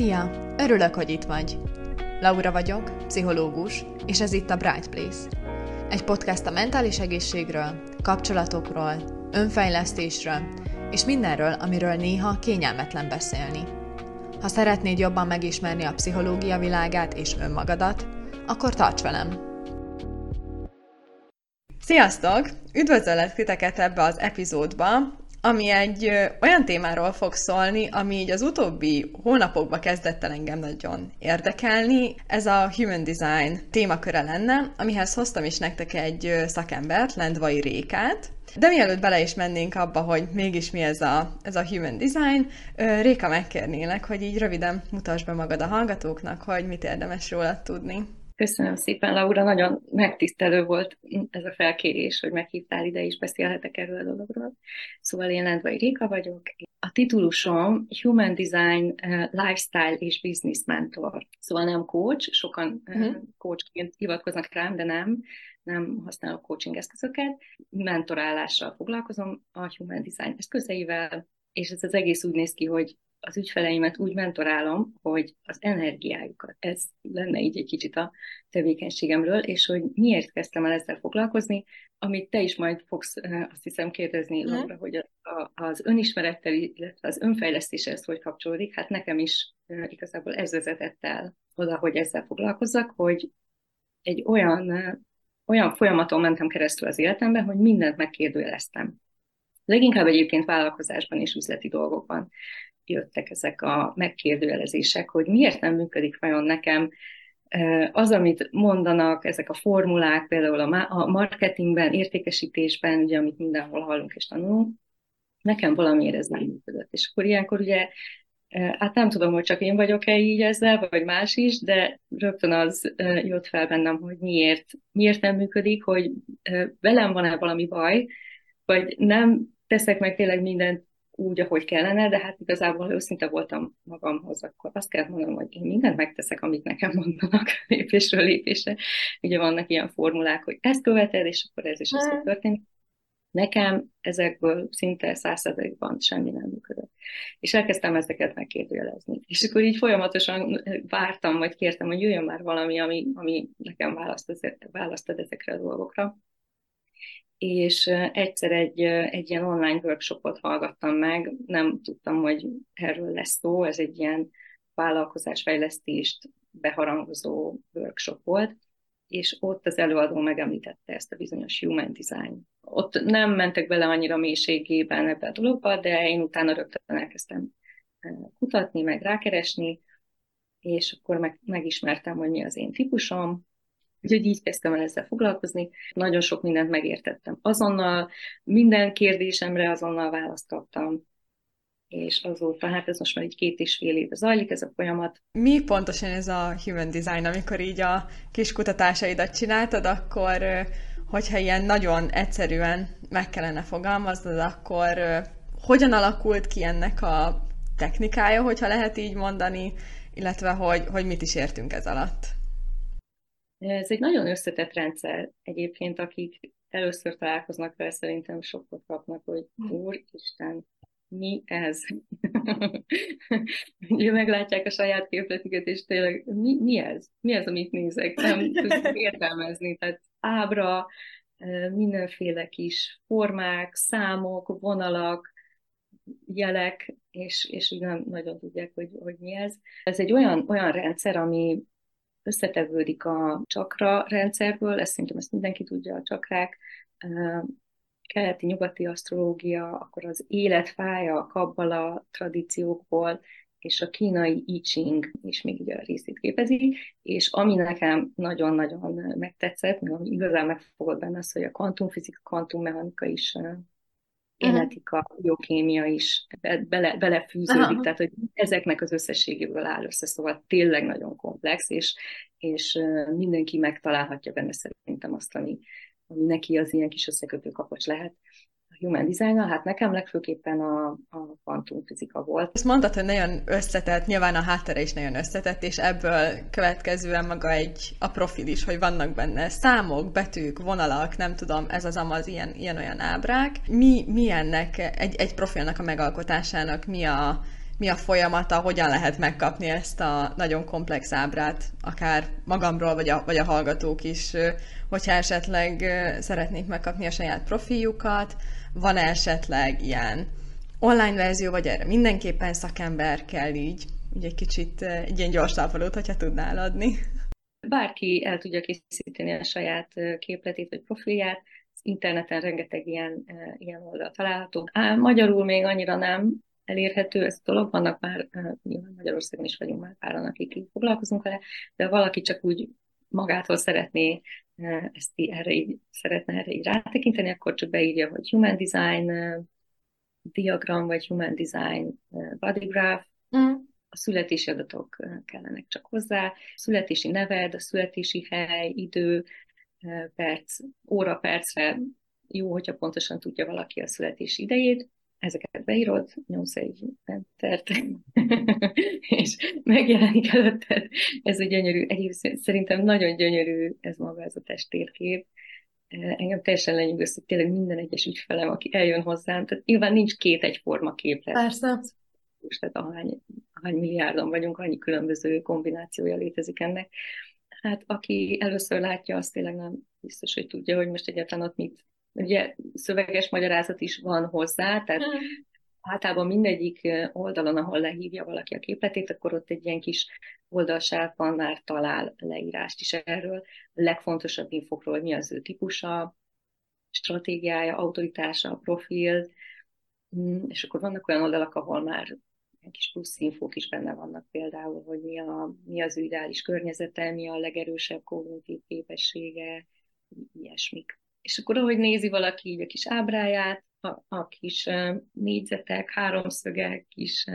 Szia! Örülök, hogy itt vagy. Laura vagyok, pszichológus, és ez itt a Bright Place. Egy podcast a mentális egészségről, kapcsolatokról, önfejlesztésről, és mindenről, amiről néha kényelmetlen beszélni. Ha szeretnéd jobban megismerni a pszichológia világát és önmagadat, akkor tarts velem! Sziasztok! Üdvözöllek titeket ebbe az epizódba, ami egy olyan témáról fog szólni, ami így az utóbbi hónapokban kezdett el engem nagyon érdekelni. Ez a Human Design témaköre lenne, amihez hoztam is nektek egy szakembert, Lendvai Rékát. De mielőtt bele is mennénk abba, hogy mégis mi ez a, ez a Human Design, Réka megkérnélek, hogy így röviden mutasd be magad a hallgatóknak, hogy mit érdemes róla tudni. Köszönöm szépen, Laura, nagyon megtisztelő volt ez a felkérés, hogy meghívtál ide, és beszélhetek erről a dologról. Szóval én Lendvai Réka vagyok. A titulusom Human Design uh, Lifestyle és Business Mentor. Szóval nem coach, sokan uh, coachként hivatkoznak rám, de nem, nem használok coaching eszközöket. Mentorálással foglalkozom a Human Design eszközeivel, és ez az egész úgy néz ki, hogy az ügyfeleimet úgy mentorálom, hogy az energiájukat, ez lenne így egy kicsit a tevékenységemről, és hogy miért kezdtem el ezzel foglalkozni, amit te is majd fogsz azt hiszem kérdezni, mhm. Laura, hogy a, az önismerettel, illetve az önfejlesztéshez hogy kapcsolódik, hát nekem is igazából ez vezetett el oda, hogy ezzel foglalkozzak, hogy egy olyan, olyan folyamaton mentem keresztül az életemben, hogy mindent megkérdőjeleztem. Leginkább egyébként vállalkozásban és üzleti dolgokban jöttek ezek a megkérdőjelezések, hogy miért nem működik vajon nekem az, amit mondanak, ezek a formulák, például a marketingben, értékesítésben, ugye, amit mindenhol hallunk és tanulunk, nekem valamiért ez nem működött. És akkor ilyenkor ugye, hát nem tudom, hogy csak én vagyok-e így ezzel, vagy más is, de rögtön az jött fel bennem, hogy miért, miért nem működik, hogy velem van-e valami baj, vagy nem teszek meg tényleg mindent úgy, ahogy kellene, de hát igazából őszinte voltam magamhoz, akkor azt kell mondanom, hogy én mindent megteszek, amit nekem mondanak lépésről lépésre. Ugye vannak ilyen formulák, hogy ezt követed, és akkor ez is az fog történni. Nekem ezekből szinte százszerzalékban semmi nem működött. És elkezdtem ezeket megkérdőjelezni. És akkor így folyamatosan vártam, vagy kértem, hogy jöjjön már valami, ami, ami nekem választ, választad ezekre a dolgokra és egyszer egy, egy ilyen online workshopot hallgattam meg, nem tudtam, hogy erről lesz szó, ez egy ilyen vállalkozásfejlesztést beharangozó workshop volt, és ott az előadó megemlítette ezt a bizonyos human design. Ott nem mentek bele annyira mélységében ebbe a dologba, de én utána rögtön elkezdtem kutatni, meg rákeresni, és akkor meg, megismertem, hogy mi az én típusom, Úgyhogy így kezdtem el ezzel foglalkozni. Nagyon sok mindent megértettem. Azonnal minden kérdésemre azonnal választ kaptam és azóta, hát ez most már egy két és fél éve zajlik ez a folyamat. Mi pontosan ez a human design, amikor így a kis kutatásaidat csináltad, akkor hogyha ilyen nagyon egyszerűen meg kellene fogalmaznod, akkor hogyan alakult ki ennek a technikája, hogyha lehet így mondani, illetve hogy, hogy mit is értünk ez alatt? Ez egy nagyon összetett rendszer egyébként, akik először találkoznak vele, szerintem sokkot kapnak, hogy hm. Úristen, mi ez? Ugye meglátják a saját képletüket, és tényleg mi, mi ez? Mi ez, amit nézek? Nem tudom értelmezni. Tehát ábra, mindenféle kis formák, számok, vonalak, jelek, és, és úgy nem nagyon tudják, hogy, hogy mi ez. Ez egy olyan, olyan rendszer, ami összetevődik a csakra rendszerből, ezt szerintem ezt mindenki tudja, a csakrák, keleti, nyugati asztrológia, akkor az életfája, a kabbala tradíciókból, és a kínai I Ching is még így a részét képezi, és ami nekem nagyon-nagyon megtetszett, meg ami igazán megfogott benne az, hogy a kvantumfizika, kvantummechanika is génetika, biokémia is bele, belefűződik, Aha. tehát hogy ezeknek az összességéből áll össze, szóval tényleg nagyon komplex, és, és mindenki megtalálhatja benne szerintem azt, ami, ami neki az ilyen kis összekötő kapocs lehet human design hát nekem legfőképpen a, a kvantumfizika volt. Ezt mondtad, hogy nagyon összetett, nyilván a háttere is nagyon összetett, és ebből következően maga egy a profil is, hogy vannak benne számok, betűk, vonalak, nem tudom, ez az amaz, ilyen, ilyen olyan ábrák. Mi, mi ennek, egy, egy profilnak a megalkotásának mi a mi a folyamata, hogyan lehet megkapni ezt a nagyon komplex ábrát, akár magamról, vagy a, vagy a hallgatók is, hogyha esetleg szeretnék megkapni a saját profiljukat, van esetleg ilyen online verzió, vagy erre mindenképpen szakember kell így, ugye egy kicsit egy ilyen gyors talpalót, hogyha tudnál adni. Bárki el tudja készíteni a saját képletét vagy profilját, interneten rengeteg ilyen, ilyen oldal található. Á, magyarul még annyira nem elérhető ez a dolog, vannak már, nyilván Magyarországon is vagyunk már páran, akik így foglalkozunk vele, de valaki csak úgy magától szeretné ezt így, erre így, szeretne erre így rátekinteni, akkor csak beírja, hogy Human Design diagram, vagy Human Design body graph, mm. a születési adatok kellenek csak hozzá, a születési neved, a születési hely, idő, perc, óra percre. Jó, hogyha pontosan tudja valaki a születési idejét, ezeket beírod, nyomsz egy entert, és megjelenik előtted. Ez a gyönyörű, egyébként szerintem nagyon gyönyörű ez maga ez a testtérkép. Engem teljesen lenyűgöz, hogy tényleg minden egyes ügyfelem, aki eljön hozzám, tehát nyilván nincs két egyforma képlet. Persze. Tehát ahány, ahány milliárdon vagyunk, annyi különböző kombinációja létezik ennek. Hát aki először látja, azt tényleg nem biztos, hogy tudja, hogy most egyáltalán ott mit ugye szöveges magyarázat is van hozzá, tehát hmm. általában mindegyik oldalon, ahol lehívja valaki a képletét, akkor ott egy ilyen kis oldalsávban már talál leírást is erről, a legfontosabb infokról, mi az ő típusa, stratégiája, autoritása, profil, hmm, és akkor vannak olyan oldalak, ahol már egy kis plusz infók is benne vannak például, hogy mi, a, mi az ideális környezete, mi a legerősebb kognitív képessége, ilyesmik. És akkor, ahogy nézi valaki így a kis ábráját, a, a kis négyzetek, háromszögek, kis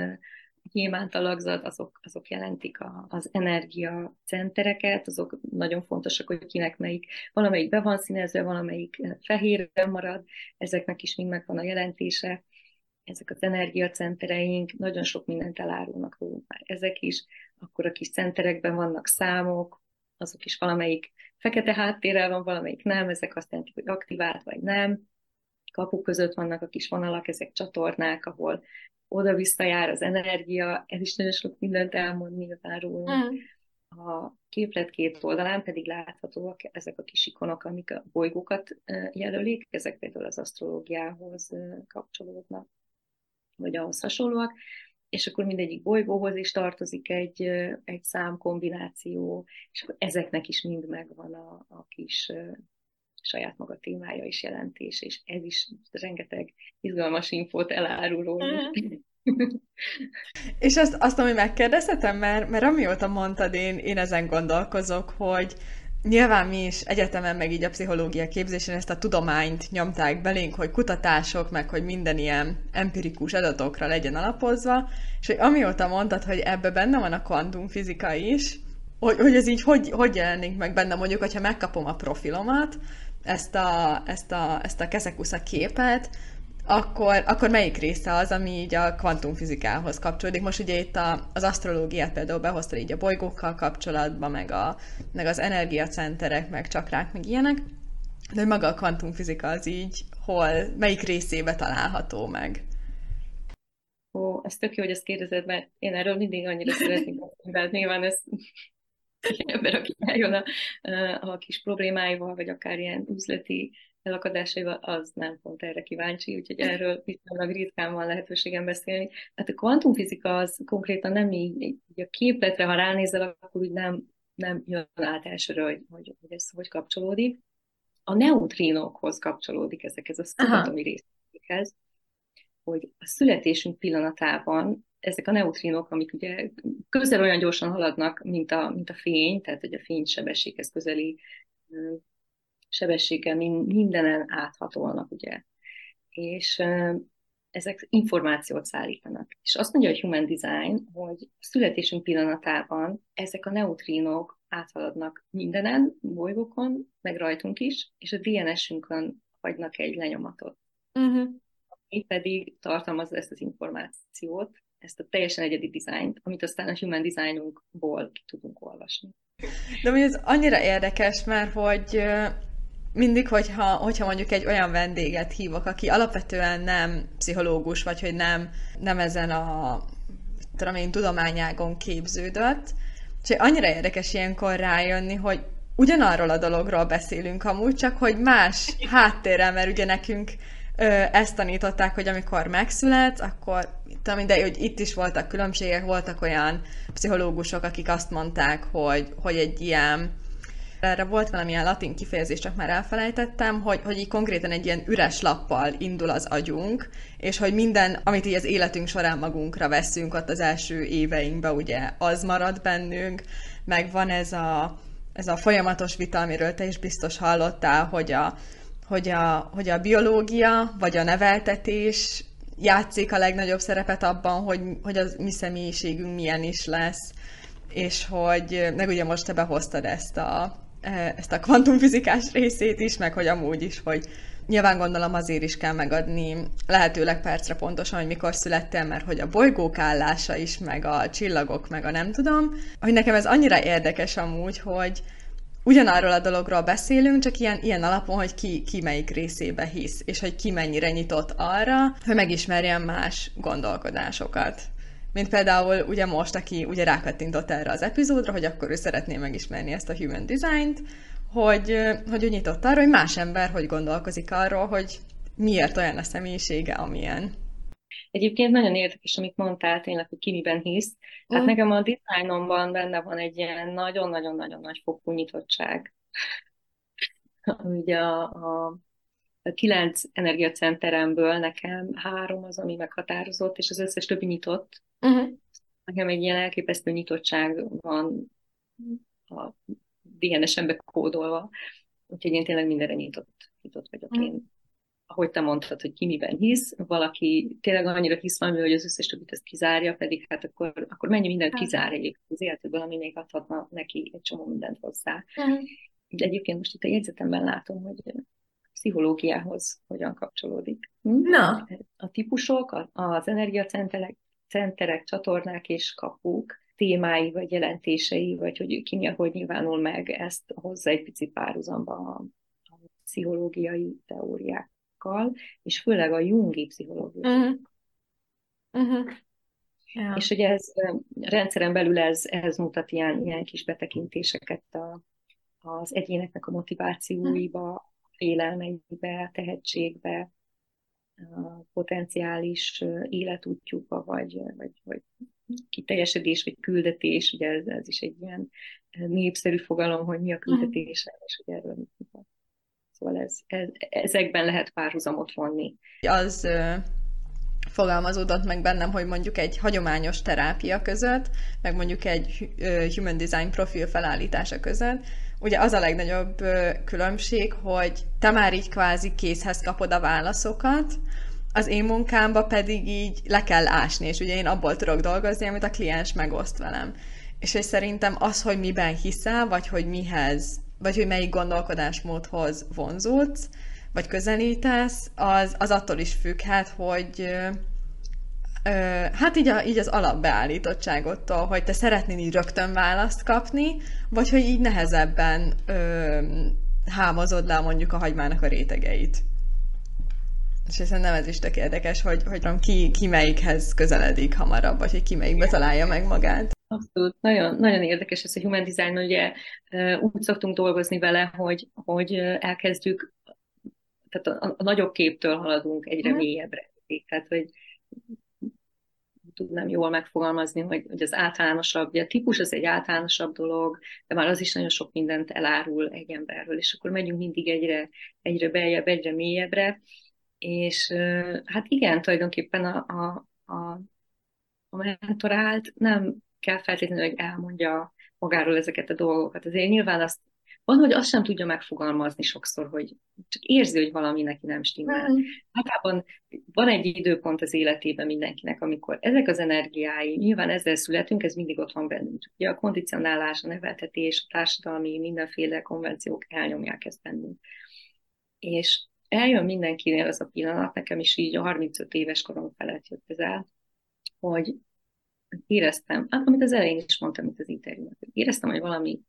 gyémánt alakzat, azok, azok jelentik a, az energia centereket, azok nagyon fontosak, hogy kinek melyik, valamelyik be van színezve, valamelyik fehérre marad, ezeknek is mind megvan a jelentése. Ezek az energiacentereink nagyon sok mindent elárulnak rólunk már. Ezek is, akkor a kis centerekben vannak számok, azok is valamelyik fekete háttérrel van, valamelyik nem, ezek azt jelenti, hogy aktivált vagy nem. Kapuk között vannak a kis vonalak, ezek csatornák, ahol oda-vissza jár az energia, ez is nagyon sok mindent elmond nyilván rólunk. Mm. A képlet két oldalán pedig láthatóak ezek a kis ikonok, amik a bolygókat jelölik, ezek például az asztrológiához kapcsolódnak, vagy ahhoz hasonlóak és akkor mindegyik bolygóhoz is tartozik egy, egy számkombináció, és akkor ezeknek is mind megvan a, a kis saját maga témája és jelentés, és ez is rengeteg izgalmas infót elárul és azt, azt, ami megkérdezhetem, mert, mert amióta mondtad, én, én ezen gondolkozok, hogy nyilván mi is egyetemen, meg így a pszichológia képzésen ezt a tudományt nyomták belénk, hogy kutatások, meg hogy minden ilyen empirikus adatokra legyen alapozva, és hogy amióta mondtad, hogy ebbe benne van a kvantumfizika is, hogy, hogy ez így hogy, hogy jelenik meg benne, mondjuk, hogyha megkapom a profilomat, ezt a, ezt a, ezt a keszekusza képet, akkor, akkor melyik része az, ami így a kvantumfizikához kapcsolódik? Most ugye itt a, az asztrológiát például behozta így a bolygókkal kapcsolatban, meg, a, meg az energiacenterek, meg csakrák, meg ilyenek, de maga a kvantumfizika az így hol, melyik részébe található meg? Ó, ez tök jó, hogy ezt kérdezed, mert én erről mindig annyira szeretnék beszélni, nyilván ez ember, aki eljön a, a kis problémáival, vagy akár ilyen üzleti elakadásaival, az nem pont erre kíváncsi, úgyhogy erről viszonylag ritkán van lehetőségem beszélni. Hát a kvantumfizika az konkrétan nem így, így a képletre, ha ránézel, akkor úgy nem, nem jön át elsőre, hogy, hogy, hogy ez hogy kapcsolódik. A neutrinokhoz kapcsolódik ezekhez a szubatomi részekhez, hogy a születésünk pillanatában ezek a neutrinok, amik ugye közel olyan gyorsan haladnak, mint a, mint a fény, tehát hogy a fény sebességhez közeli sebességgel mindenen áthatolnak, ugye. És ezek információt szállítanak. És azt mondja a Human Design, hogy a születésünk pillanatában ezek a neutrinok áthaladnak mindenen, bolygókon, meg rajtunk is, és a DNS-ünkön hagynak egy lenyomatot. Uh-huh. Ami pedig tartalmazza ezt az információt, ezt a teljesen egyedi dizájnt, amit aztán a Human Designunkból ki tudunk olvasni. De ez annyira érdekes, mert hogy mindig, hogyha, hogyha mondjuk egy olyan vendéget hívok, aki alapvetően nem pszichológus, vagy hogy nem, nem ezen a tudom én, tudományágon képződött, és annyira érdekes ilyenkor rájönni, hogy ugyanarról a dologról beszélünk amúgy, csak hogy más háttérrel, mert ugye nekünk ö, ezt tanították, hogy amikor megszület, akkor tudom, de hogy itt is voltak különbségek, voltak olyan pszichológusok, akik azt mondták, hogy, hogy egy ilyen erre volt valamilyen latin kifejezés, csak már elfelejtettem, hogy, hogy így konkrétan egy ilyen üres lappal indul az agyunk, és hogy minden, amit így az életünk során magunkra veszünk ott az első éveinkben, ugye az marad bennünk, meg van ez a, ez a folyamatos vita, amiről te is biztos hallottál, hogy a, hogy a, hogy a biológia vagy a neveltetés játszik a legnagyobb szerepet abban, hogy, hogy az mi személyiségünk milyen is lesz, és hogy, meg ugye most te behoztad ezt a, ezt a kvantumfizikás részét is, meg hogy amúgy is, hogy nyilván gondolom azért is kell megadni lehetőleg percre pontosan, hogy mikor születtem, mert hogy a bolygók állása is, meg a csillagok, meg a nem tudom, hogy nekem ez annyira érdekes amúgy, hogy, ugyanarról a dologról beszélünk, csak ilyen, ilyen alapon, hogy ki, ki melyik részébe hisz, és hogy ki mennyire nyitott arra, hogy megismerjen más gondolkodásokat. Mint például ugye most, aki ugye rákattintott erre az epizódra, hogy akkor ő szeretné megismerni ezt a human design-t, hogy, hogy ő nyitott arra, hogy más ember hogy gondolkozik arról, hogy miért olyan a személyisége, amilyen. Egyébként nagyon érdekes, amit mondtál, tényleg, hogy ki miben hisz. Hát mm. nekem a dizájnomban benne van egy ilyen nagyon-nagyon-nagyon nagy fokú nyitottság. Ugye a, a, a kilenc energiacenteremből nekem három az, ami meghatározott, és az összes többi nyitott. Uh-huh. Nekem egy ilyen elképesztő nyitottság van a DNS-embe kódolva, úgyhogy én tényleg mindenre nyitott, nyitott vagyok uh-huh. én ahogy te mondtad, hogy ki miben hisz, valaki tényleg annyira hisz valami, hogy az összes többit ezt kizárja, pedig hát akkor, akkor mennyi mindent hát. kizár egyébként az életedből, ami még adhatna neki egy csomó mindent hozzá. Uh-huh. De egyébként most itt a jegyzetemben látom, hogy pszichológiához hogyan kapcsolódik. Hm? Na. A típusok, az energiacenterek, centerek, csatornák és kapuk témái, vagy jelentései, vagy hogy ki mi, hogy nyilvánul meg, ezt hozza egy picit párhuzamba a, a pszichológiai teóriák pszichológiákkal, és főleg a jungi pszichológiákkal. Uh-huh. Uh-huh. Yeah. És ugye ez rendszeren belül ez, ez mutat ilyen, ilyen kis betekintéseket a, az egyéneknek a motivációiba, félelmeibe, tehetségbe, a potenciális életútjukba, vagy, vagy, vagy kiteljesedés, vagy küldetés, ugye ez, ez is egy ilyen népszerű fogalom, hogy mi a küldetés, uh-huh. és ugye erről mit Szóval ez, ez, ezekben lehet párhuzamot vonni. Az ö, fogalmazódott meg bennem, hogy mondjuk egy hagyományos terápia között, meg mondjuk egy ö, human design profil felállítása között, ugye az a legnagyobb különbség, hogy te már így kvázi készhez kapod a válaszokat, az én munkámba pedig így le kell ásni, és ugye én abból tudok dolgozni, amit a kliens megoszt velem. És hogy szerintem az, hogy miben hiszel, vagy hogy mihez vagy hogy melyik gondolkodásmódhoz vonzódsz, vagy közelítesz, az, az attól is függhet, hogy hát így, a, így az alapbeállítottságottól, hogy te szeretnél így rögtön választ kapni, vagy hogy így nehezebben ö, hámozod le mondjuk a hagymának a rétegeit. És szerintem ez is tök érdekes, hogy, hogy ki, ki melyikhez közeledik hamarabb, vagy hogy ki melyikbe találja meg magát. Abszolút, nagyon, nagyon érdekes ez a human design, ugye úgy szoktunk dolgozni vele, hogy, hogy elkezdjük, tehát a, a nagyobb képtől haladunk egyre mm. mélyebbre. Tehát, hogy tudnám jól megfogalmazni, hogy, hogy az általánosabb, ugye a típus az egy általánosabb dolog, de már az is nagyon sok mindent elárul egy emberről, és akkor megyünk mindig egyre, egyre beljebb, egyre mélyebbre, és hát igen, tulajdonképpen a, a, a, a mentorált nem kell feltétlenül, hogy elmondja magáról ezeket a dolgokat. Azért nyilván azt van, hogy azt sem tudja megfogalmazni sokszor, hogy csak érzi, hogy valami neki nem stimmel. Mm. Általában van egy időpont az életében mindenkinek, amikor ezek az energiái, nyilván ezzel születünk, ez mindig ott van bennünk. Ugye a kondicionálás, a neveltetés, a társadalmi mindenféle konvenciók elnyomják ezt bennünk. És eljön mindenkinél az a pillanat, nekem is így a 35 éves korom felett jött ez el, hogy éreztem, hát, amit az elején is mondtam itt az interjúnak, éreztem, hogy valami,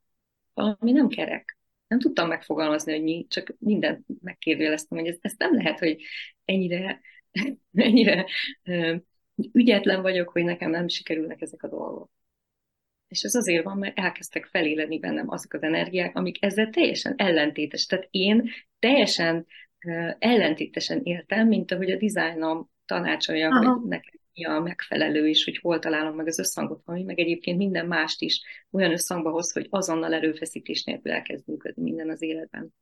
valami nem kerek. Nem tudtam megfogalmazni, hogy mi, csak mindent megkérdőjeleztem, hogy ez, ez nem lehet, hogy ennyire, ennyire ügyetlen vagyok, hogy nekem nem sikerülnek ezek a dolgok. És ez azért van, mert elkezdtek feléleni bennem azok az energiák, amik ezzel teljesen ellentétes. Tehát én teljesen ellentétesen éltem, mint ahogy a dizájnom tanácsolja, Aha. hogy nekem mi a megfelelő, és hogy hol találom meg az összhangot, ami meg egyébként minden mást is olyan összhangba hoz, hogy azonnal erőfeszítés nélkül elkezd működni minden az életben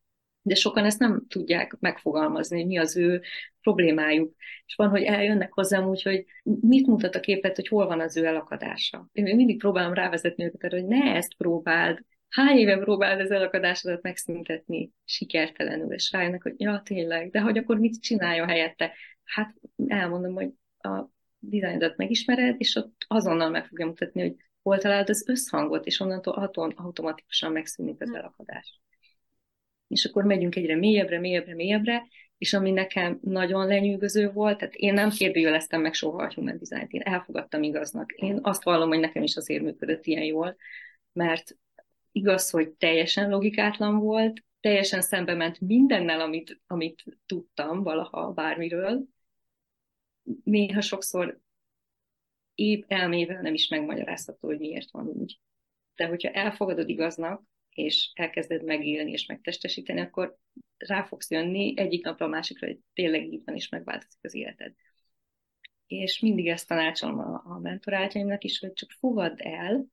de sokan ezt nem tudják megfogalmazni, hogy mi az ő problémájuk. És van, hogy eljönnek hozzám úgy, hogy mit mutat a képet, hogy hol van az ő elakadása. Én mindig próbálom rávezetni őket arra, hogy ne ezt próbáld, hány éve próbáld az elakadásodat megszüntetni sikertelenül, és rájönnek, hogy ja, tényleg, de hogy akkor mit csinálja helyette? Hát elmondom, hogy a dizájnodat megismered, és ott azonnal meg fogja mutatni, hogy hol találd az összhangot, és onnantól automatikusan megszűnik az hm. elakadás és akkor megyünk egyre mélyebbre, mélyebbre, mélyebbre, és ami nekem nagyon lenyűgöző volt, tehát én nem kérdőjeleztem meg soha a human design-t, én elfogadtam igaznak. Én azt vallom, hogy nekem is azért működött ilyen jól, mert igaz, hogy teljesen logikátlan volt, teljesen szembe ment mindennel, amit, amit tudtam valaha bármiről. Néha sokszor épp elmével nem is megmagyarázható, hogy miért van úgy. De hogyha elfogadod igaznak, és elkezded megélni és megtestesíteni, akkor rá fogsz jönni egyik napra a másikra, hogy tényleg így van, és megváltozik az életed. És mindig ezt tanácsolom a, a mentorátjaimnak is, hogy csak fogadd el,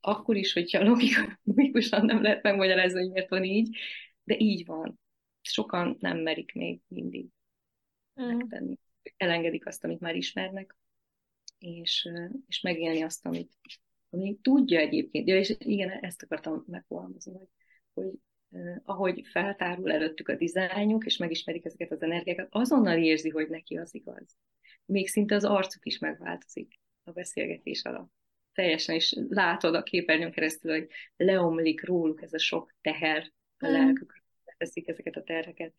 akkor is, hogyha logikusan nem lehet megmagyarázni, hogy miért van így, de így van. Sokan nem merik még mindig mm. megtenni. Elengedik azt, amit már ismernek, és, és megélni azt, amit, ami tudja egyébként, ja, és igen, ezt akartam megfogalmazni, hogy, hogy eh, ahogy feltárul előttük a dizájnjuk, és megismerik ezeket az energiákat, azonnal érzi, hogy neki az igaz. Még szinte az arcuk is megváltozik a beszélgetés alatt. Teljesen is látod a képernyőn keresztül, hogy leomlik róluk ez a sok teher a mm. lelkükről, teszik ezeket a terheket,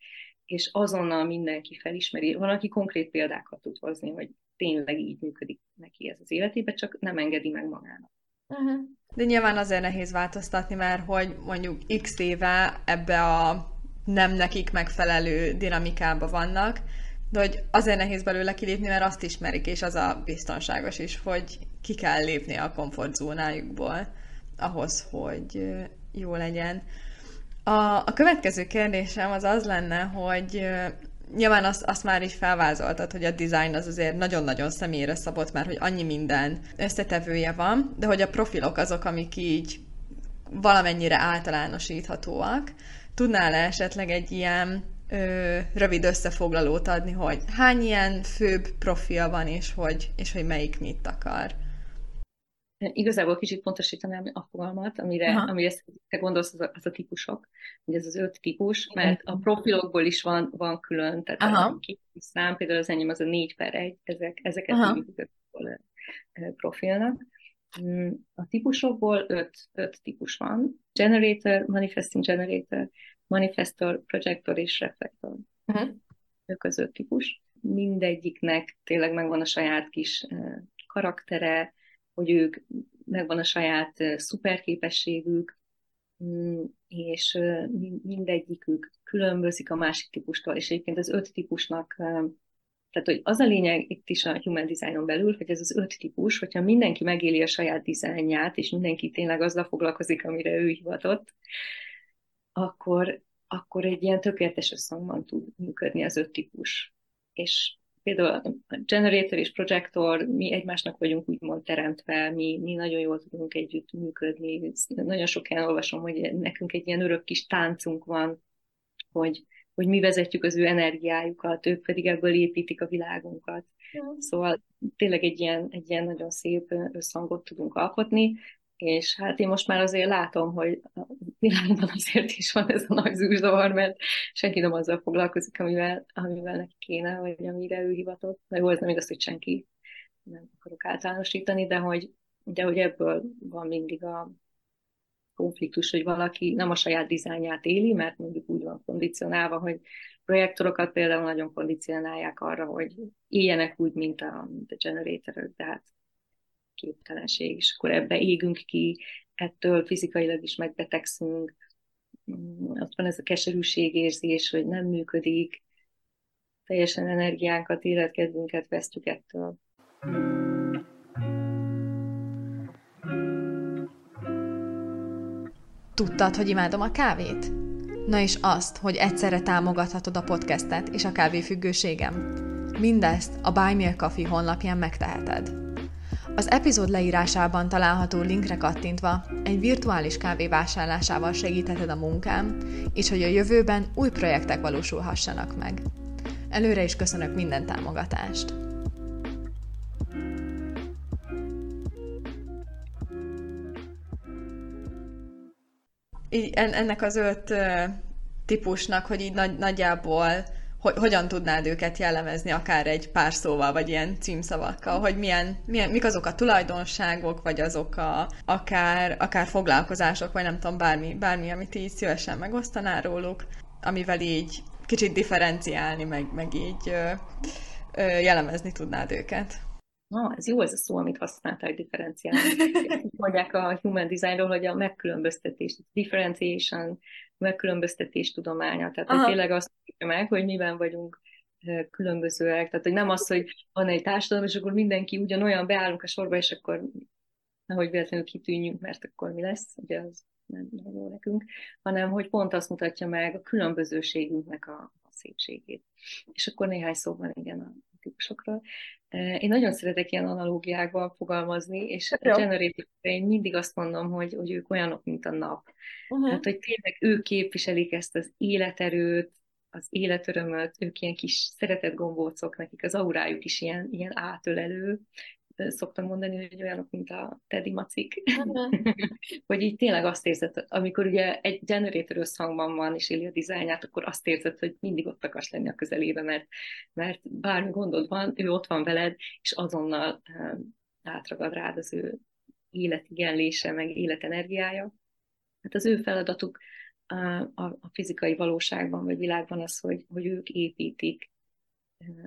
és azonnal mindenki felismeri. Van, aki konkrét példákat tud hozni, hogy tényleg így működik neki ez az életében, csak nem engedi meg magának. Uh-huh. De nyilván azért nehéz változtatni, mert hogy mondjuk x éve ebbe a nem nekik megfelelő dinamikába vannak, de hogy azért nehéz belőle kilépni, mert azt ismerik, és az a biztonságos is, hogy ki kell lépni a komfortzónájukból ahhoz, hogy jó legyen. A, a következő kérdésem az az lenne, hogy nyilván azt, azt már is felvázoltad, hogy a design az azért nagyon-nagyon személyre szabott, mert hogy annyi minden összetevője van, de hogy a profilok azok, amik így valamennyire általánosíthatóak. Tudnál-e esetleg egy ilyen ö, rövid összefoglalót adni, hogy hány ilyen főbb profil van, és hogy, és hogy melyik mit akar? Igazából kicsit pontosítanám a fogalmat, amire, amire te gondolsz, az a, az a típusok, hogy ez az öt típus, mert a profilokból is van, van külön, tehát Aha. a szám, például az enyém az a négy per egy, ezek, ezeket hívjuk profilnak. Mm, a típusokból öt, öt típus van. Generator, Manifesting Generator, Manifestor, Projector és Reflector. Uh-huh. Ők az öt típus. Mindegyiknek tényleg megvan a saját kis karaktere, hogy ők megvan a saját szuperképességük, mm, és mindegyikük különbözik a másik típustól, és egyébként az öt típusnak, tehát hogy az a lényeg itt is a human designon belül, hogy ez az öt típus, hogyha mindenki megéli a saját dizájnját, és mindenki tényleg azzal foglalkozik, amire ő hivatott, akkor, akkor egy ilyen tökéletes összhangban tud működni az öt típus. És például a generator és projektor, mi egymásnak vagyunk úgymond teremtve, mi, mi nagyon jól tudunk együtt működni. Nagyon sok helyen olvasom, hogy nekünk egy ilyen örök kis táncunk van, hogy, hogy mi vezetjük az ő energiájukat, ők pedig ebből építik a világunkat. Mm. Szóval tényleg egy ilyen, egy ilyen nagyon szép összhangot tudunk alkotni, és hát én most már azért látom, hogy a világban azért is van ez a nagy zűrzavar, mert senki nem azzal foglalkozik, amivel, amivel neki kéne, vagy amire ő hivatott. Na jó, ez nem igaz, hogy senki, nem akarok általánosítani, de hogy, de hogy ebből van mindig a konfliktus, hogy valaki nem a saját dizájnját éli, mert mondjuk úgy van kondicionálva, hogy projektorokat például nagyon kondicionálják arra, hogy éljenek úgy, mint a, mint a generatorok, tehát képtelenség, és akkor ebbe égünk ki, ettől fizikailag is megbetegszünk, mm, ott van ez a keserűségérzés, hogy nem működik, teljesen energiánkat, életkedvünket vesztjük ettől. Tudtad, hogy imádom a kávét? Na és azt, hogy egyszerre támogathatod a podcastet és a kávéfüggőségem. Mindezt a Buy Me a Coffee honlapján megteheted. Az epizód leírásában található linkre kattintva egy virtuális kávé vásárlásával segítheted a munkám, és hogy a jövőben új projektek valósulhassanak meg. Előre is köszönök minden támogatást! Így ennek az öt típusnak, hogy így nagy, nagyjából hogy, hogyan tudnád őket jellemezni, akár egy pár szóval, vagy ilyen címszavakkal, hogy milyen, milyen, mik azok a tulajdonságok, vagy azok a, akár, akár foglalkozások, vagy nem tudom, bármi, bármi, amit így szívesen megosztanál róluk, amivel így kicsit differenciálni, meg, meg így ö, ö, jellemezni tudnád őket. Na, ez jó ez a szó, amit használták differenciálni. Mondják a human designról, hogy a megkülönböztetés, differentiation, megkülönböztetés tudománya. Tehát, hogy tényleg azt tudja meg, hogy miben vagyunk különbözőek. Tehát, hogy nem az, hogy van egy társadalom, és akkor mindenki ugyanolyan beállunk a sorba, és akkor nehogy véletlenül kitűnjünk, mert akkor mi lesz, ugye az nem, nem jó nekünk, hanem hogy pont azt mutatja meg a különbözőségünknek a, a szépségét. És akkor néhány szóban igen a típusokról. Én nagyon szeretek ilyen analógiákban fogalmazni, és a generator én mindig azt mondom, hogy, hogy ők olyanok, mint a nap. Uh-huh. Tehát, hogy tényleg ők képviselik ezt az életerőt, az életörömöt, ők ilyen kis szeretett gombócok, nekik az aurájuk is ilyen, ilyen átölelő, szoktam mondani, hogy olyanok, mint a Teddy macik. Hogy így tényleg azt érzed, amikor ugye egy generator összhangban van, és éli a dizájnját, akkor azt érzed, hogy mindig ott akarsz lenni a közelébe, mert, mert bármi gondod van, ő ott van veled, és azonnal um, átragad rád az ő életigenlése, meg életenergiája. Hát az ő feladatuk a, a, a fizikai valóságban, vagy világban az, hogy, hogy ők építik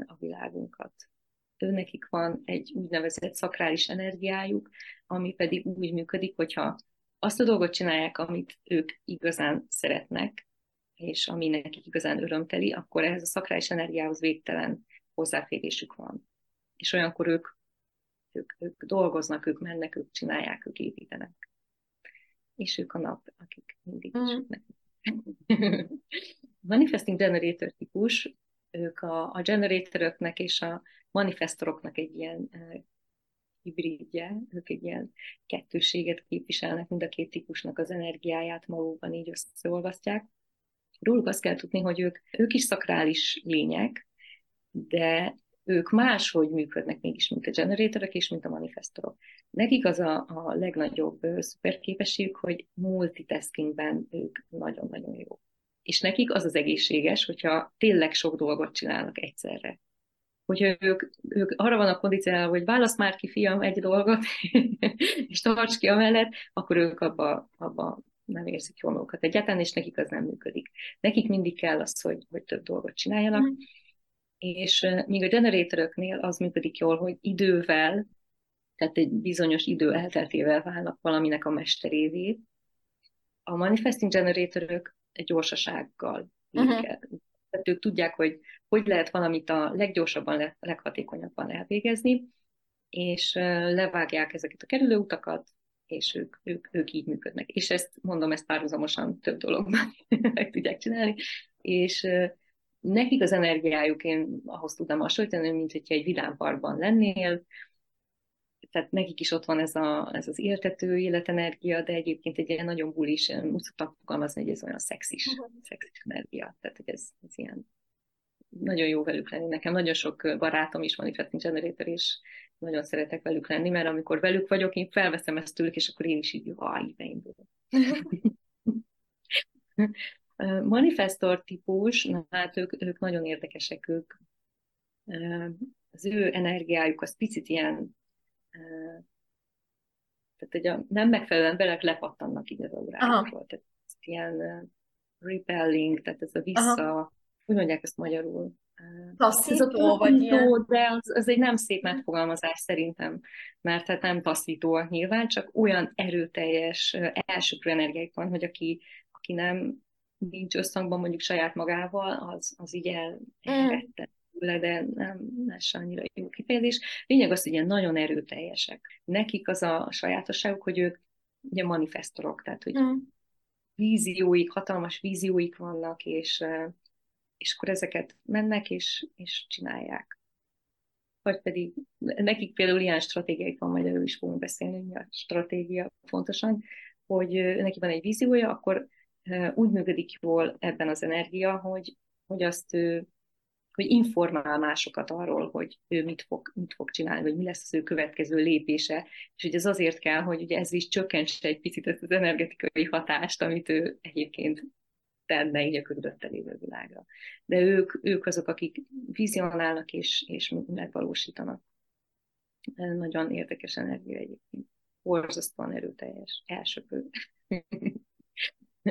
a világunkat nekik van egy úgynevezett szakrális energiájuk, ami pedig úgy működik, hogyha azt a dolgot csinálják, amit ők igazán szeretnek, és ami nekik igazán örömteli, akkor ehhez a szakrális energiához végtelen hozzáférésük van. És olyankor ők, ők, ők dolgoznak, ők mennek, ők csinálják, ők építenek. És ők a nap, akik mindig mm. is Manifesting Generator típus, ők a, a generatoroknak és a manifestoroknak egy ilyen hibridje, ők egy ilyen kettőséget képviselnek, mind a két típusnak az energiáját magukban így összeolvasztják. Róluk azt kell tudni, hogy ők, ők is szakrális lények, de ők máshogy működnek mégis, mint a generatorok és mint a manifestorok. Nekik az a, a legnagyobb szuperképességük, hogy multitaskingben ők nagyon-nagyon jó. És nekik az az egészséges, hogyha tényleg sok dolgot csinálnak egyszerre hogyha ők, ők arra vannak kondicionálva, hogy válasz már ki, fiam, egy dolgot, és tarts ki amellett, akkor ők abba, abba nem érzik jól magukat egyáltalán, és nekik az nem működik. Nekik mindig kell az, hogy, hogy több dolgot csináljanak, mm. és míg a generatoroknél az működik jól, hogy idővel, tehát egy bizonyos idő elteltével válnak valaminek a mesterévé, a manifesting generatorok egy gyorsasággal uh-huh ők tudják, hogy hogy lehet valamit a leggyorsabban, leghatékonyabban elvégezni, és levágják ezeket a kerülőutakat, és ők, ők, ők így működnek. És ezt mondom, ezt párhuzamosan több dologban meg tudják csinálni, és nekik az energiájuk, én ahhoz tudnám hasonlítani, mint hogyha egy vidámparkban lennél, tehát nekik is ott van ez, a, ez az éltető életenergia, de egyébként egy ilyen nagyon bulis, úgy szoktam fogalmazni, hogy ez olyan szexis, uh-huh. szexis energia, tehát hogy ez, ez ilyen nagyon jó velük lenni. Nekem nagyon sok barátom is manifesting generator, és nagyon szeretek velük lenni, mert amikor velük vagyok, én felveszem ezt tőlük, és akkor én is így, jaj, beindulok. Manifestor típus, na, hát ők, ők nagyon érdekesek, ők az ő energiájuk az picit ilyen tehát hogy a nem megfelelően belek lepattannak így az aurákról. Tehát ez ilyen repelling, tehát ez a vissza, Aha. úgy mondják ezt magyarul. Taszító, vagy ilyen? De az, az egy nem szép megfogalmazás szerintem, mert hát nem taszítóak nyilván, csak olyan erőteljes elsőprő energiáik van, hogy aki, aki nem nincs összhangban mondjuk saját magával, az, az így el, mm. Tőle, de nem, nem annyira jó kifejezés. Lényeg az, hogy ilyen nagyon erőteljesek. Nekik az a sajátosságuk, hogy ők ugye manifestorok, tehát hogy mm. vízióik, hatalmas vízióik vannak, és, és akkor ezeket mennek és, és csinálják. Vagy pedig nekik például ilyen stratégiáik van, majd erről is fogunk beszélni, mi a stratégia fontosan, hogy neki van egy víziója, akkor úgy működik jól ebben az energia, hogy, hogy azt ő, hogy informál másokat arról, hogy ő mit fog, mit fog csinálni, vagy mi lesz az ő következő lépése, és hogy ez azért kell, hogy ugye ez is csökkentse egy picit az energetikai hatást, amit ő egyébként tenne így a körülötte lévő világra. De ők, ők azok, akik vizionálnak és, és megvalósítanak. Nagyon érdekes energia egyébként. Borzasztóan erőteljes, elsöpő.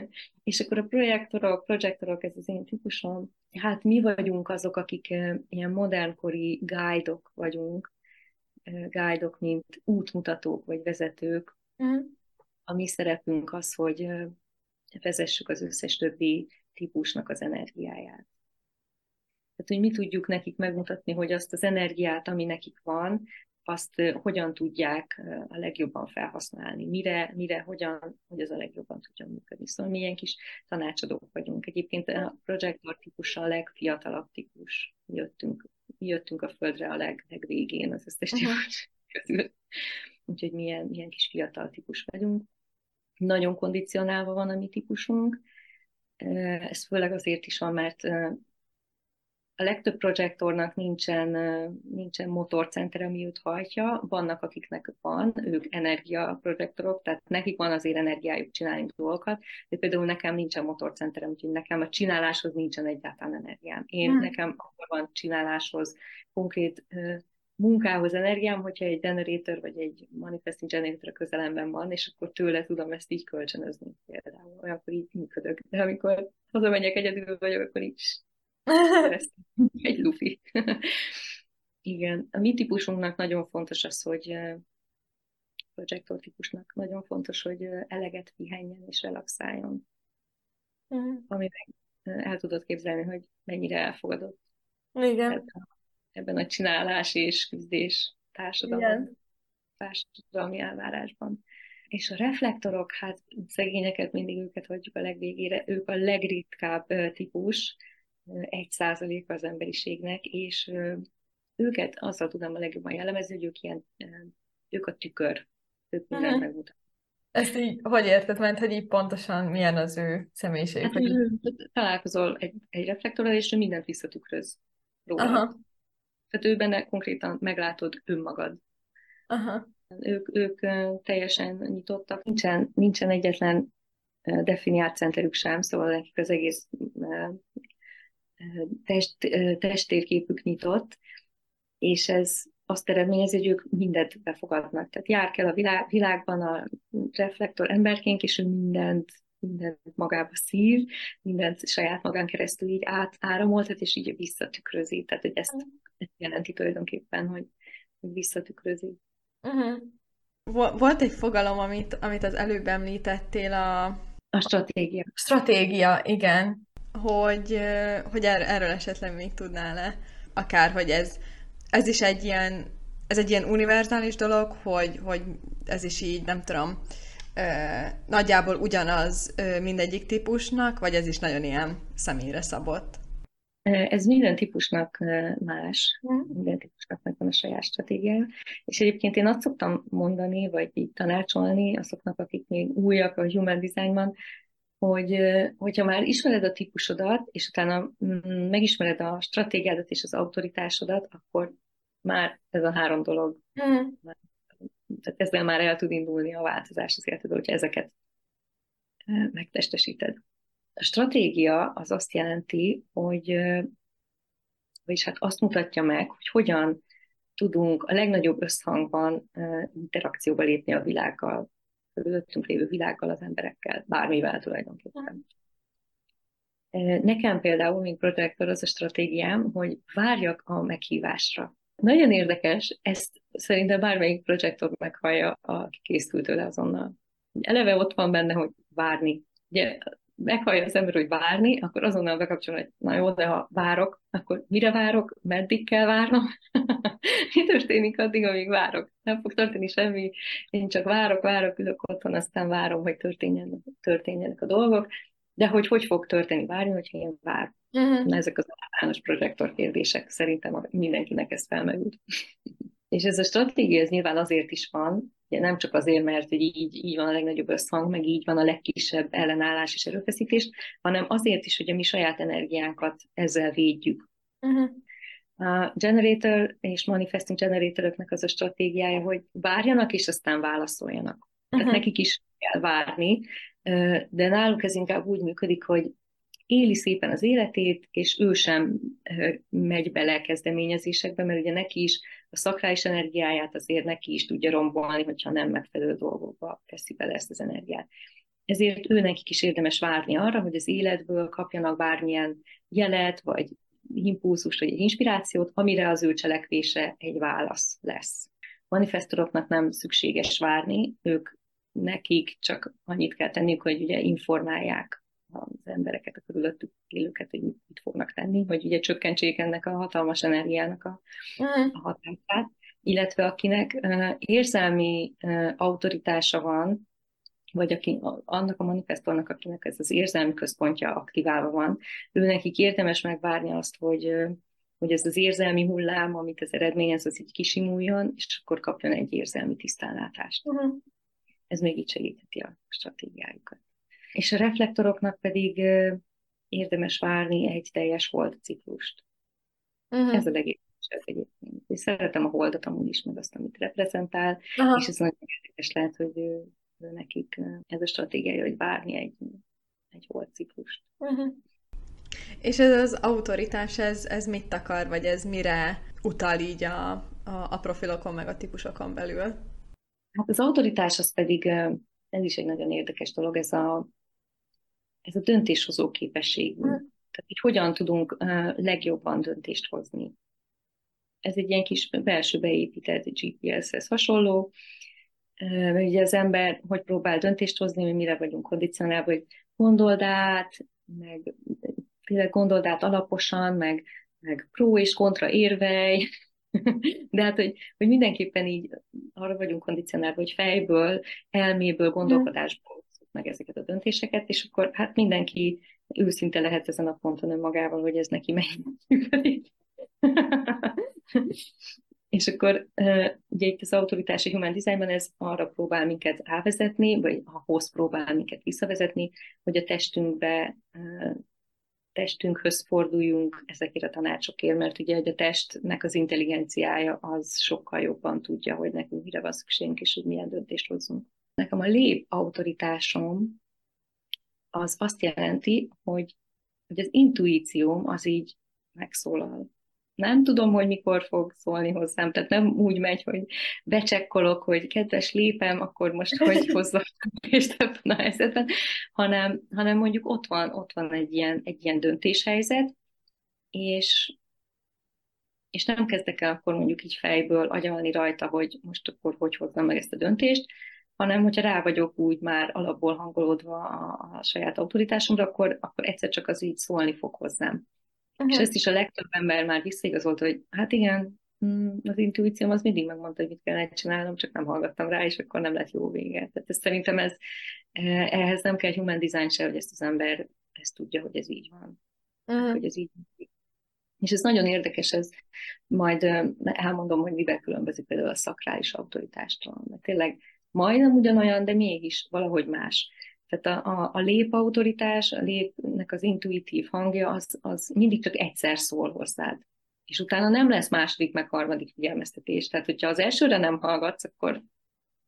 és akkor a projektorok, projektorok, ez az én típusom, hát mi vagyunk azok, akik ilyen modernkori guide-ok vagyunk, guide-ok, mint útmutatók vagy vezetők. Mm. A mi szerepünk az, hogy vezessük az összes többi típusnak az energiáját. Tehát, hogy mi tudjuk nekik megmutatni, hogy azt az energiát, ami nekik van, azt hogyan tudják a legjobban felhasználni, mire, mire, hogyan, hogy az a legjobban tudjon működni. Szóval mi ilyen kis tanácsadók vagyunk. Egyébként a projektor típus a legfiatalabb típus. Mi jöttünk, mi jöttünk a földre a leg, legvégén az összes típus közül. Úgyhogy milyen, milyen kis fiatal típus vagyunk. Nagyon kondicionálva van a mi típusunk. Ez főleg azért is van, mert a legtöbb projektornak nincsen, nincsen motorcenter, ami őt hajtja, vannak, akiknek van, ők energiaprojektorok, tehát nekik van azért energiájuk csinálni dolgokat, de például nekem nincsen motorcenterem, úgyhogy nekem a csináláshoz nincsen egyáltalán energiám. Én hmm. nekem akkor van csináláshoz konkrét munkához energiám, hogyha egy generator vagy egy manifesting generator a közelemben van, és akkor tőle tudom ezt így kölcsönözni például. Olyankor így működök. De amikor hazamegyek egyedül vagyok, akkor is egy lufi. Igen, a mi típusunknak nagyon fontos az, hogy projektor típusnak nagyon fontos, hogy eleget pihenjen és relaxáljon. Mm. Ami el tudod képzelni, hogy mennyire elfogadott. Igen. Ebben, ebben a csinálás és küzdés társadalom, társadalmi elvárásban. És a reflektorok, hát szegényeket mindig őket hagyjuk a legvégére, ők a legritkább típus, egy százalék az emberiségnek, és őket azzal tudom a legjobban jellemezni, hogy ők ilyen, ők a tükör, ők mindent uh-huh. megmutatnak. Ezt így, hogy érted, mert hogy így pontosan milyen az ő személyiség? Hát, hogy találkozol egy, egy reflektorral, és ő mindent visszatükröz róla. Aha. Tehát ő benne konkrétan meglátod önmagad. Aha. Ők, ők teljesen nyitottak, nincsen, nincsen egyetlen definiált centerük sem, szóval nekik az egész test, testtérképük nyitott, és ez azt eredményezi, hogy ők mindent befogadnak. Tehát jár kell a világ, világban a reflektor emberként, és ő mindent, mindent magába szív, mindent saját magán keresztül így átáramoltat, és így visszatükrözi. Tehát, hogy ezt, ezt jelenti tulajdonképpen, hogy, hogy visszatükrözi. Uh-huh. Volt egy fogalom, amit, amit az előbb említettél, a... A stratégia. Stratégia, igen hogy, hogy er, erről esetleg még tudnál-e, akár, hogy ez, ez is egy ilyen, ez egy ilyen univerzális dolog, hogy, hogy ez is így, nem tudom, nagyjából ugyanaz mindegyik típusnak, vagy ez is nagyon ilyen személyre szabott? Ez minden típusnak más, minden típusnak megvan a saját stratégiája, és egyébként én azt szoktam mondani, vagy így tanácsolni azoknak, akik még újak a human designban, hogy hogyha már ismered a típusodat, és utána mm, megismered a stratégiádat és az autoritásodat, akkor már ez a három dolog, mm. tehát ezzel már el tud indulni a változás az életed, hogyha ezeket megtestesíted. A stratégia az azt jelenti, hogy vagyis hát azt mutatja meg, hogy hogyan tudunk a legnagyobb összhangban interakcióba lépni a világgal, körülöttünk lévő világgal, az emberekkel, bármivel tulajdonképpen. Nekem például, mint projektor, az a stratégiám, hogy várjak a meghívásra. Nagyon érdekes, ezt szerintem bármelyik projektor meghallja, aki készült tőle azonnal. Eleve ott van benne, hogy várni. Ugye meghallja az ember, hogy várni, akkor azonnal bekapcsol, hogy na jó, de ha várok, akkor mire várok, meddig kell várnom, mi történik addig, amíg várok. Nem fog történni semmi, én csak várok, várok, ülök otthon, aztán várom, hogy történjenek, történjenek a dolgok, de hogy hogy fog történni, várni, hogyha én vár. Uh-huh. Na, ezek az általános projektor kérdések, szerintem mindenkinek ez felmerült. És ez a stratégia, ez nyilván azért is van, ugye nem csak azért, mert hogy így, így van a legnagyobb összhang, meg így van a legkisebb ellenállás és erőfeszítés, hanem azért is, hogy a mi saját energiánkat ezzel védjük. Uh-huh. A generator és manifesting generatoroknak az a stratégiája, hogy várjanak, és aztán válaszoljanak. Uh-huh. Tehát nekik is kell várni, de náluk ez inkább úgy működik, hogy éli szépen az életét, és ő sem megy bele kezdeményezésekbe, mert ugye neki is a szakrális energiáját azért neki is tudja rombolni, hogyha nem megfelelő dolgokba teszi bele ezt az energiát. Ezért ő nekik is érdemes várni arra, hogy az életből kapjanak bármilyen jelet, vagy impulzust, vagy egy inspirációt, amire az ő cselekvése egy válasz lesz. Manifestoroknak nem szükséges várni, ők nekik csak annyit kell tenniük, hogy ugye informálják az embereket, a körülöttük élőket, hogy mit fognak tenni, hogy ugye csökkentsék ennek a hatalmas energiának a, mm. a hatását, illetve akinek uh, érzelmi uh, autoritása van, vagy aki, annak a manifestornak, akinek ez az érzelmi központja aktiválva van, ő nekik érdemes megvárni azt, hogy, hogy ez az érzelmi hullám, amit az eredményez, az így kisimuljon, és akkor kapjon egy érzelmi tisztánlátást. Uh-huh. Ez még így segítheti a stratégiájukat és a reflektoroknak pedig érdemes várni egy teljes hold ciklust. Uh-huh. Ez a legérdekesebb egyébként. És szeretem a holdat amúgy is, meg azt, amit reprezentál, uh-huh. és ez nagyon érdekes lehet, hogy ő, ő nekik ez a stratégiája, hogy várni egy, egy hold ciklust. Uh-huh. És ez az autoritás, ez, ez mit akar, vagy ez mire utal így a, a, a profilokon, meg a típusokon belül? Hát az autoritás az pedig, ez is egy nagyon érdekes dolog, ez a ez a döntéshozó képesség. Hmm. Tehát, hogy hogyan tudunk legjobban döntést hozni. Ez egy ilyen kis belső beépített GPS-hez hasonló, mert ugye az ember hogy próbál döntést hozni, hogy mire vagyunk kondicionálva, hogy gondold át, meg tényleg gondold át alaposan, meg, meg pró és kontra érvej, de hát, hogy, hogy mindenképpen így arra vagyunk kondicionálva, hogy fejből, elméből, gondolkodásból meg ezeket döntéseket, és akkor hát mindenki őszinte lehet ezen a ponton önmagával, hogy ez neki melyik és akkor ugye itt az autoritási human designban ez arra próbál minket elvezetni, vagy ahhoz próbál minket visszavezetni, hogy a testünkbe testünkhöz forduljunk ezekért a tanácsokért, mert ugye hogy a testnek az intelligenciája az sokkal jobban tudja, hogy nekünk mire van szükségünk, és hogy milyen döntést hozzunk. Nekem a lép autoritásom az azt jelenti, hogy, hogy az intuícióm az így megszólal. Nem tudom, hogy mikor fog szólni hozzám, tehát nem úgy megy, hogy becsekkolok, hogy kedves lépem, akkor most hogy hozzak és ebben a helyzetben, hanem, hanem mondjuk ott van, ott van egy ilyen, egy ilyen döntéshelyzet, és, és nem kezdek el akkor mondjuk így fejből agyalni rajta, hogy most akkor hogy hozzam meg ezt a döntést, hanem hogyha rá vagyok úgy már alapból hangolódva a, a saját autoritásomra, akkor, akkor egyszer csak az így szólni fog hozzám. Uh-huh. És ezt is a legtöbb ember már visszaigazolt, hogy hát igen, mm, az intuícióm az mindig megmondta, hogy mit kellene csinálnom, csak nem hallgattam rá, és akkor nem lett jó vége. Tehát ez, szerintem ez, eh, ehhez nem kell human design se, hogy ezt az ember ezt tudja, hogy ez így van. Uh-huh. Hogy ez így és ez nagyon érdekes, ez majd eh, elmondom, hogy miben különbözik például a szakrális autoritástól. Mert tényleg majdnem ugyanolyan, de mégis valahogy más. Tehát a, a, a lépautoritás, a lépnek az intuitív hangja, az, az mindig csak egyszer szól hozzád. És utána nem lesz második, meg harmadik figyelmeztetés. Tehát, hogyha az elsőre nem hallgatsz, akkor,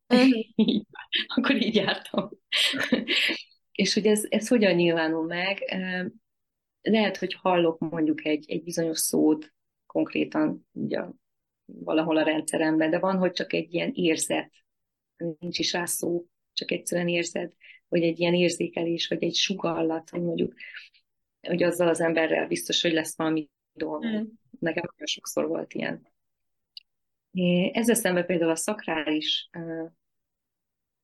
így, akkor így jártam. és hogy ez, ez hogyan nyilvánul meg? Lehet, hogy hallok mondjuk egy, egy bizonyos szót konkrétan ugye, valahol a rendszeremben, de van, hogy csak egy ilyen érzet nincs is rá szó, csak egyszerűen érzed, vagy egy ilyen érzékelés, vagy egy sugallat, hogy mondjuk, hogy azzal az emberrel biztos, hogy lesz valami dolga. Mm. Nekem nagyon sokszor volt ilyen. Ezzel szemben például a szakrális uh,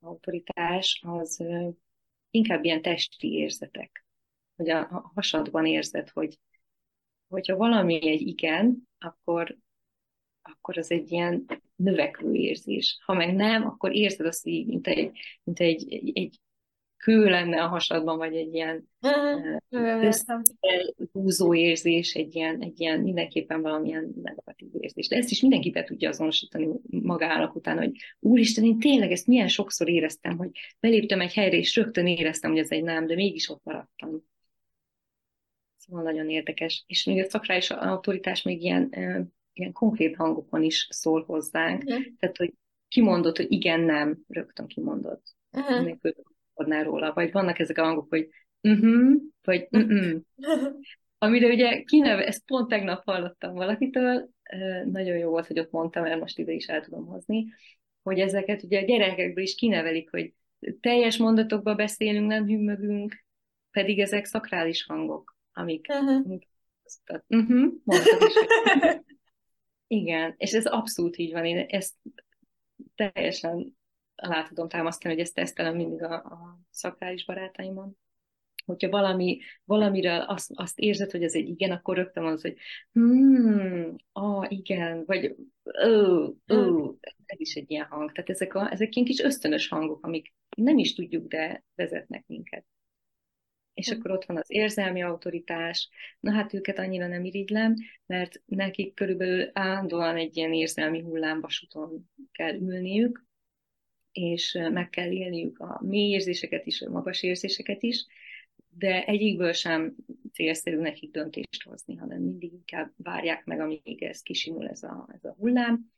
autoritás az, uh, inkább ilyen testi érzetek, hogy a, a hasadban érzed, hogy hogyha valami egy igen, akkor, akkor az egy ilyen növekvő érzés. Ha meg nem, akkor érzed azt így, mint egy, mint egy, egy, egy kő lenne a hasadban, vagy egy ilyen húzó érzés, egy ilyen, egy ilyen mindenképpen valamilyen negatív érzés. De ezt is mindenki be tudja azonosítani magának után, hogy úristen, én tényleg ezt milyen sokszor éreztem, hogy beléptem egy helyre, és rögtön éreztem, hogy ez egy nem, de mégis ott maradtam. Szóval nagyon érdekes. És még a szakrális autoritás még ilyen, ilyen konkrét hangokon is szól hozzánk. Uh-huh. Tehát, hogy kimondott, hogy igen, nem, rögtön kimondott. Uh-huh tudnál róla, vagy vannak ezek a hangok, hogy uh-huh, vagy uh-uh. Amire ugye kineve, ezt pont tegnap hallottam valakitől, nagyon jó volt, hogy ott mondtam, mert most ide is el tudom hozni, hogy ezeket ugye a gyerekekből is kinevelik, hogy teljes mondatokba beszélünk, nem hümmögünk, pedig ezek szakrális hangok, amik... Uh-huh. uh-huh, is. Igen, és ez abszolút így van, én ezt teljesen alá tudom támasztani, hogy ezt tesztelem mindig a, a szakrális barátaimon. Hogyha valami, valamiről azt, azt érzed, hogy ez egy igen, akkor rögtön az, hogy hmm, ah, igen, vagy ó, ó, ez is egy ilyen hang. Tehát ezek, a, ezek ilyen kis ösztönös hangok, amik nem is tudjuk, de vezetnek minket. És akkor ott van az érzelmi autoritás. Na hát őket annyira nem irigylem, mert nekik körülbelül állandóan egy ilyen érzelmi hullámvasúton kell ülniük, és meg kell élniük a mély érzéseket is, a magas érzéseket is, de egyikből sem célszerű nekik döntést hozni, hanem mindig inkább várják meg, amíg ez kisimul ez a, ez a hullám,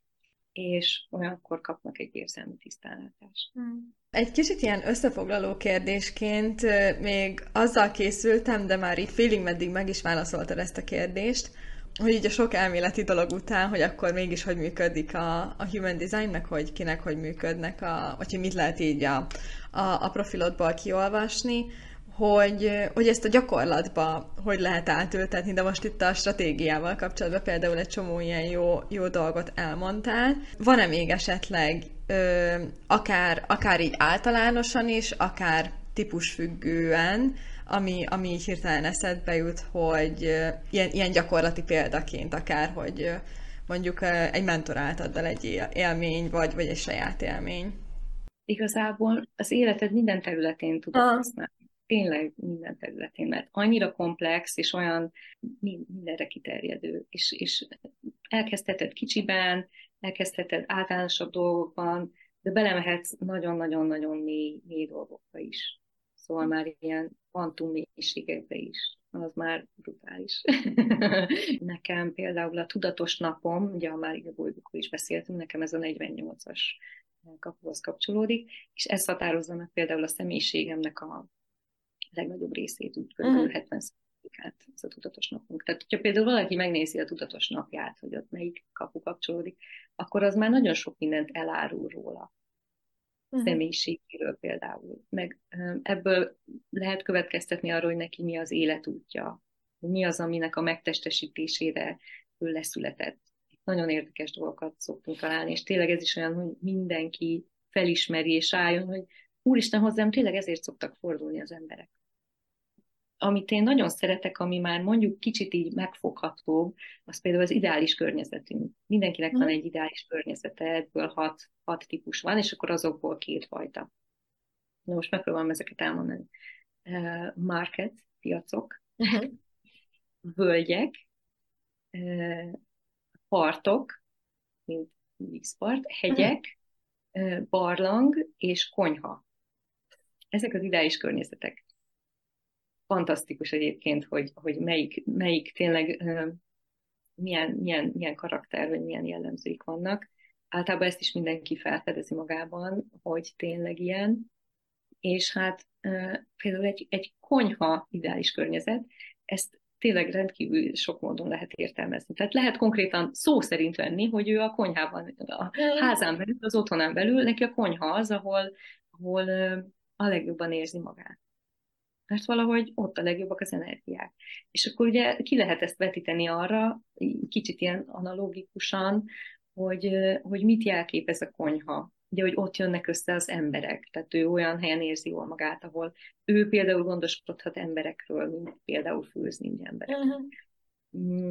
és olyankor kapnak egy érzelmi tisztánlátást. Hmm. Egy kicsit ilyen összefoglaló kérdésként még azzal készültem, de már így félig meddig meg is válaszoltad ezt a kérdést, hogy így a sok elméleti dolog után, hogy akkor mégis hogy működik a, a human design, meg hogy kinek hogy működnek, a, vagy hogy mit lehet így a, a, a profilodból kiolvasni, hogy, hogy ezt a gyakorlatba hogy lehet átültetni, de most itt a stratégiával kapcsolatban például egy csomó ilyen jó, jó dolgot elmondtál. Van-e még esetleg ö, akár, akár így általánosan is, akár típusfüggően, ami, ami így hirtelen eszedbe jut, hogy ilyen, ilyen gyakorlati példaként akár, hogy mondjuk egy mentor átad egy élmény, vagy, vagy egy saját élmény. Igazából az életed minden területén tudod ah. használni. Tényleg minden területén, mert annyira komplex, és olyan mindenre kiterjedő. És, és elkezdheted kicsiben, elkezdheted általánosabb dolgokban, de belemehetsz nagyon-nagyon-nagyon mély, mély dolgokba is. Szóval már ilyen kvantum mélységekbe is. Az már brutális. nekem például a tudatos napom, ugye a Mária bolygókról is beszéltünk, nekem ez a 48-as kapuhoz kapcsolódik, és ez határozza meg például a személyiségemnek a legnagyobb részét, úgy kb. Uh-huh. 70 át ez a tudatos napunk. Tehát, hogyha például valaki megnézi a tudatos napját, hogy ott melyik kapu kapcsolódik, akkor az már nagyon sok mindent elárul róla uh-huh. személyiségéről például. Meg ebből lehet következtetni arról, hogy neki mi az életútja, mi az, aminek a megtestesítésére ő leszületett. Nagyon érdekes dolgokat szoktunk találni, és tényleg ez is olyan, hogy mindenki felismeri és álljon, hogy úristen hozzám, tényleg ezért szoktak fordulni az emberek amit én nagyon szeretek, ami már mondjuk kicsit így megfoghatóbb, az például az ideális környezetünk. Mindenkinek van mm. egy ideális környezete, ebből hat, hat típus van, és akkor azokból két fajta. Na most megpróbálom ezeket elmondani. Uh, market, piacok, uh-huh. völgyek, uh, partok, mint vízpart, hegyek, uh-huh. barlang és konyha. Ezek az ideális környezetek fantasztikus egyébként, hogy, hogy melyik, melyik tényleg milyen, milyen, milyen karakter, vagy milyen jellemzőik vannak. Általában ezt is mindenki felfedezi magában, hogy tényleg ilyen. És hát például egy, egy konyha ideális környezet, ezt tényleg rendkívül sok módon lehet értelmezni. Tehát lehet konkrétan szó szerint venni, hogy ő a konyhában, a házán belül, az otthonán belül, neki a konyha az, ahol, ahol a legjobban érzi magát mert valahogy ott a legjobbak az energiák. És akkor ugye ki lehet ezt vetíteni arra, kicsit ilyen analógikusan, hogy, hogy mit jelképez a konyha, ugye, hogy ott jönnek össze az emberek, tehát ő olyan helyen érzi jól magát, ahol ő például gondoskodhat emberekről, mint például főzni emberek. Uh-huh.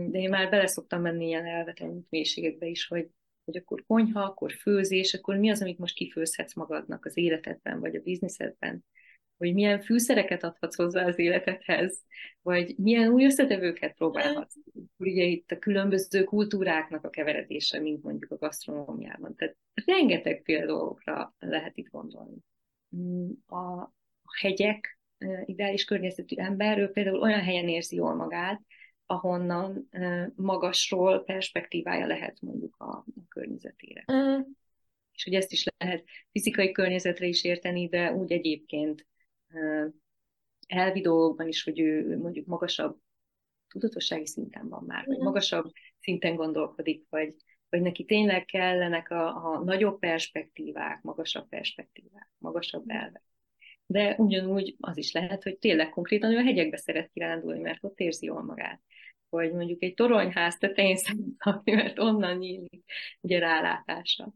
De én már bele szoktam menni ilyen elvetett mélységekbe is, hogy, hogy akkor konyha, akkor főzés, akkor mi az, amit most kifőzhetsz magadnak az életedben, vagy a bizniszedben, hogy milyen fűszereket adhatsz hozzá az életedhez, vagy milyen új összetevőket próbálhatsz. Ugye itt a különböző kultúráknak a keveredése, mint mondjuk a gasztronómiában. Tehát rengeteg dolgokra lehet itt gondolni. Mm, a hegyek ideális környezetű ember, ő például olyan helyen érzi jól magát, ahonnan magasról perspektívája lehet mondjuk a, a környezetére. Mm. És hogy ezt is lehet fizikai környezetre is érteni, de úgy egyébként elvi dolgokban is, hogy ő mondjuk magasabb tudatossági szinten van már, vagy magasabb szinten gondolkodik, vagy, vagy neki tényleg kellenek a, a nagyobb perspektívák, magasabb perspektívák, magasabb elvek. De ugyanúgy az is lehet, hogy tényleg konkrétan ő a hegyekbe szeret kirándulni, mert ott érzi jól magát. Vagy mondjuk egy toronyház tetején szeret mert onnan nyílik ugye rálátásra.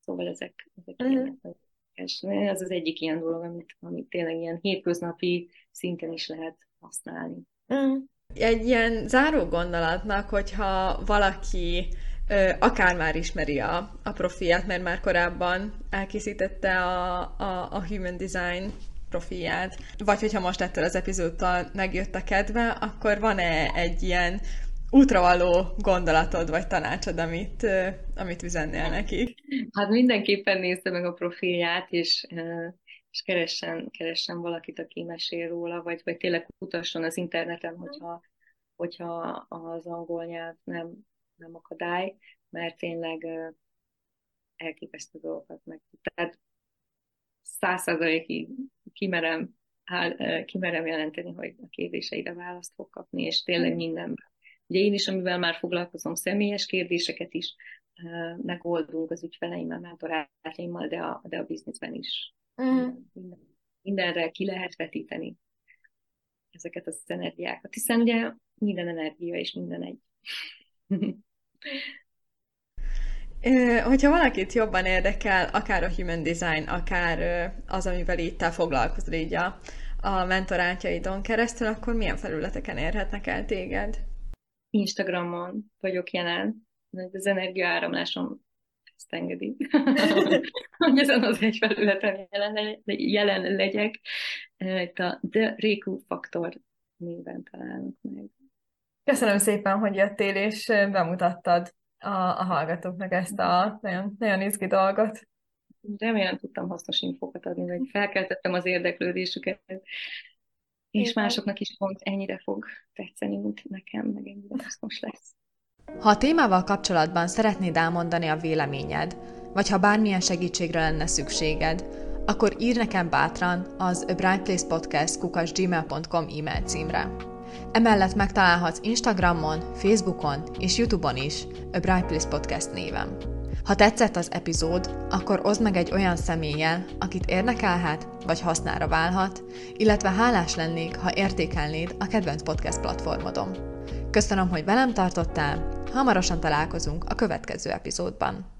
Szóval ezek, ezek uh-huh. Érdekes. Ez az egyik ilyen dolog, amit, amit tényleg ilyen hétköznapi szinten is lehet használni. Mm. Egy ilyen záró gondolatnak, hogyha valaki ö, akár már ismeri a, a profiát, mert már korábban elkészítette a, a, a Human Design profiát, vagy hogyha most ettől az epizódtal megjött a kedve, akkor van-e egy ilyen útravaló gondolatod vagy tanácsod, amit, amit üzennél neki? Hát mindenképpen nézze meg a profilját, és, és keressen, keressen valakit, aki mesél róla, vagy, vagy tényleg kutasson az interneten, hogyha, hogyha az angol nyelv nem, nem akadály, mert tényleg elképesztő dolgokat meg. Tehát százszerzalékig kimerem, kimerem jelenteni, hogy a kérdéseire választ fog kapni, és tényleg mindenben Ugye én is, amivel már foglalkozom, személyes kérdéseket is megoldunk az ügyfeleimmel, mentorátaimmal, de a, de a bizniszben is. Minden, mindenre ki lehet vetíteni ezeket az energiákat, hiszen ugye minden energia és minden egy. Hogyha valakit jobban érdekel, akár a human design, akár az, amivel itt te foglalkozol így a, a mentorátjaidon keresztül, akkor milyen felületeken érhetnek el téged? Instagramon vagyok jelen, mert az energiaáramlásom ezt engedi, hogy ezen az egy felületen jelen, jelen legyek. Itt a The Réku Faktor néven találunk meg. Köszönöm szépen, hogy jöttél, és bemutattad a, a hallgatóknak ezt a nagyon, nagyon izgi dolgot. Remélem tudtam hasznos infókat adni, vagy felkeltettem az érdeklődésüket és másoknak is pont ennyire fog tetszeni, mint nekem, meg ennyire hasznos lesz. Ha a témával kapcsolatban szeretnéd elmondani a véleményed, vagy ha bármilyen segítségre lenne szükséged, akkor ír nekem bátran az A Bright Place Podcast kukasgmail.com e-mail címre. Emellett megtalálhatsz Instagramon, Facebookon és Youtube-on is A Bright Place Podcast néven. Ha tetszett az epizód, akkor oszd meg egy olyan személlyel, akit érdekelhet, vagy hasznára válhat, illetve hálás lennék, ha értékelnéd a kedvenc podcast platformodon. Köszönöm, hogy velem tartottál, hamarosan találkozunk a következő epizódban.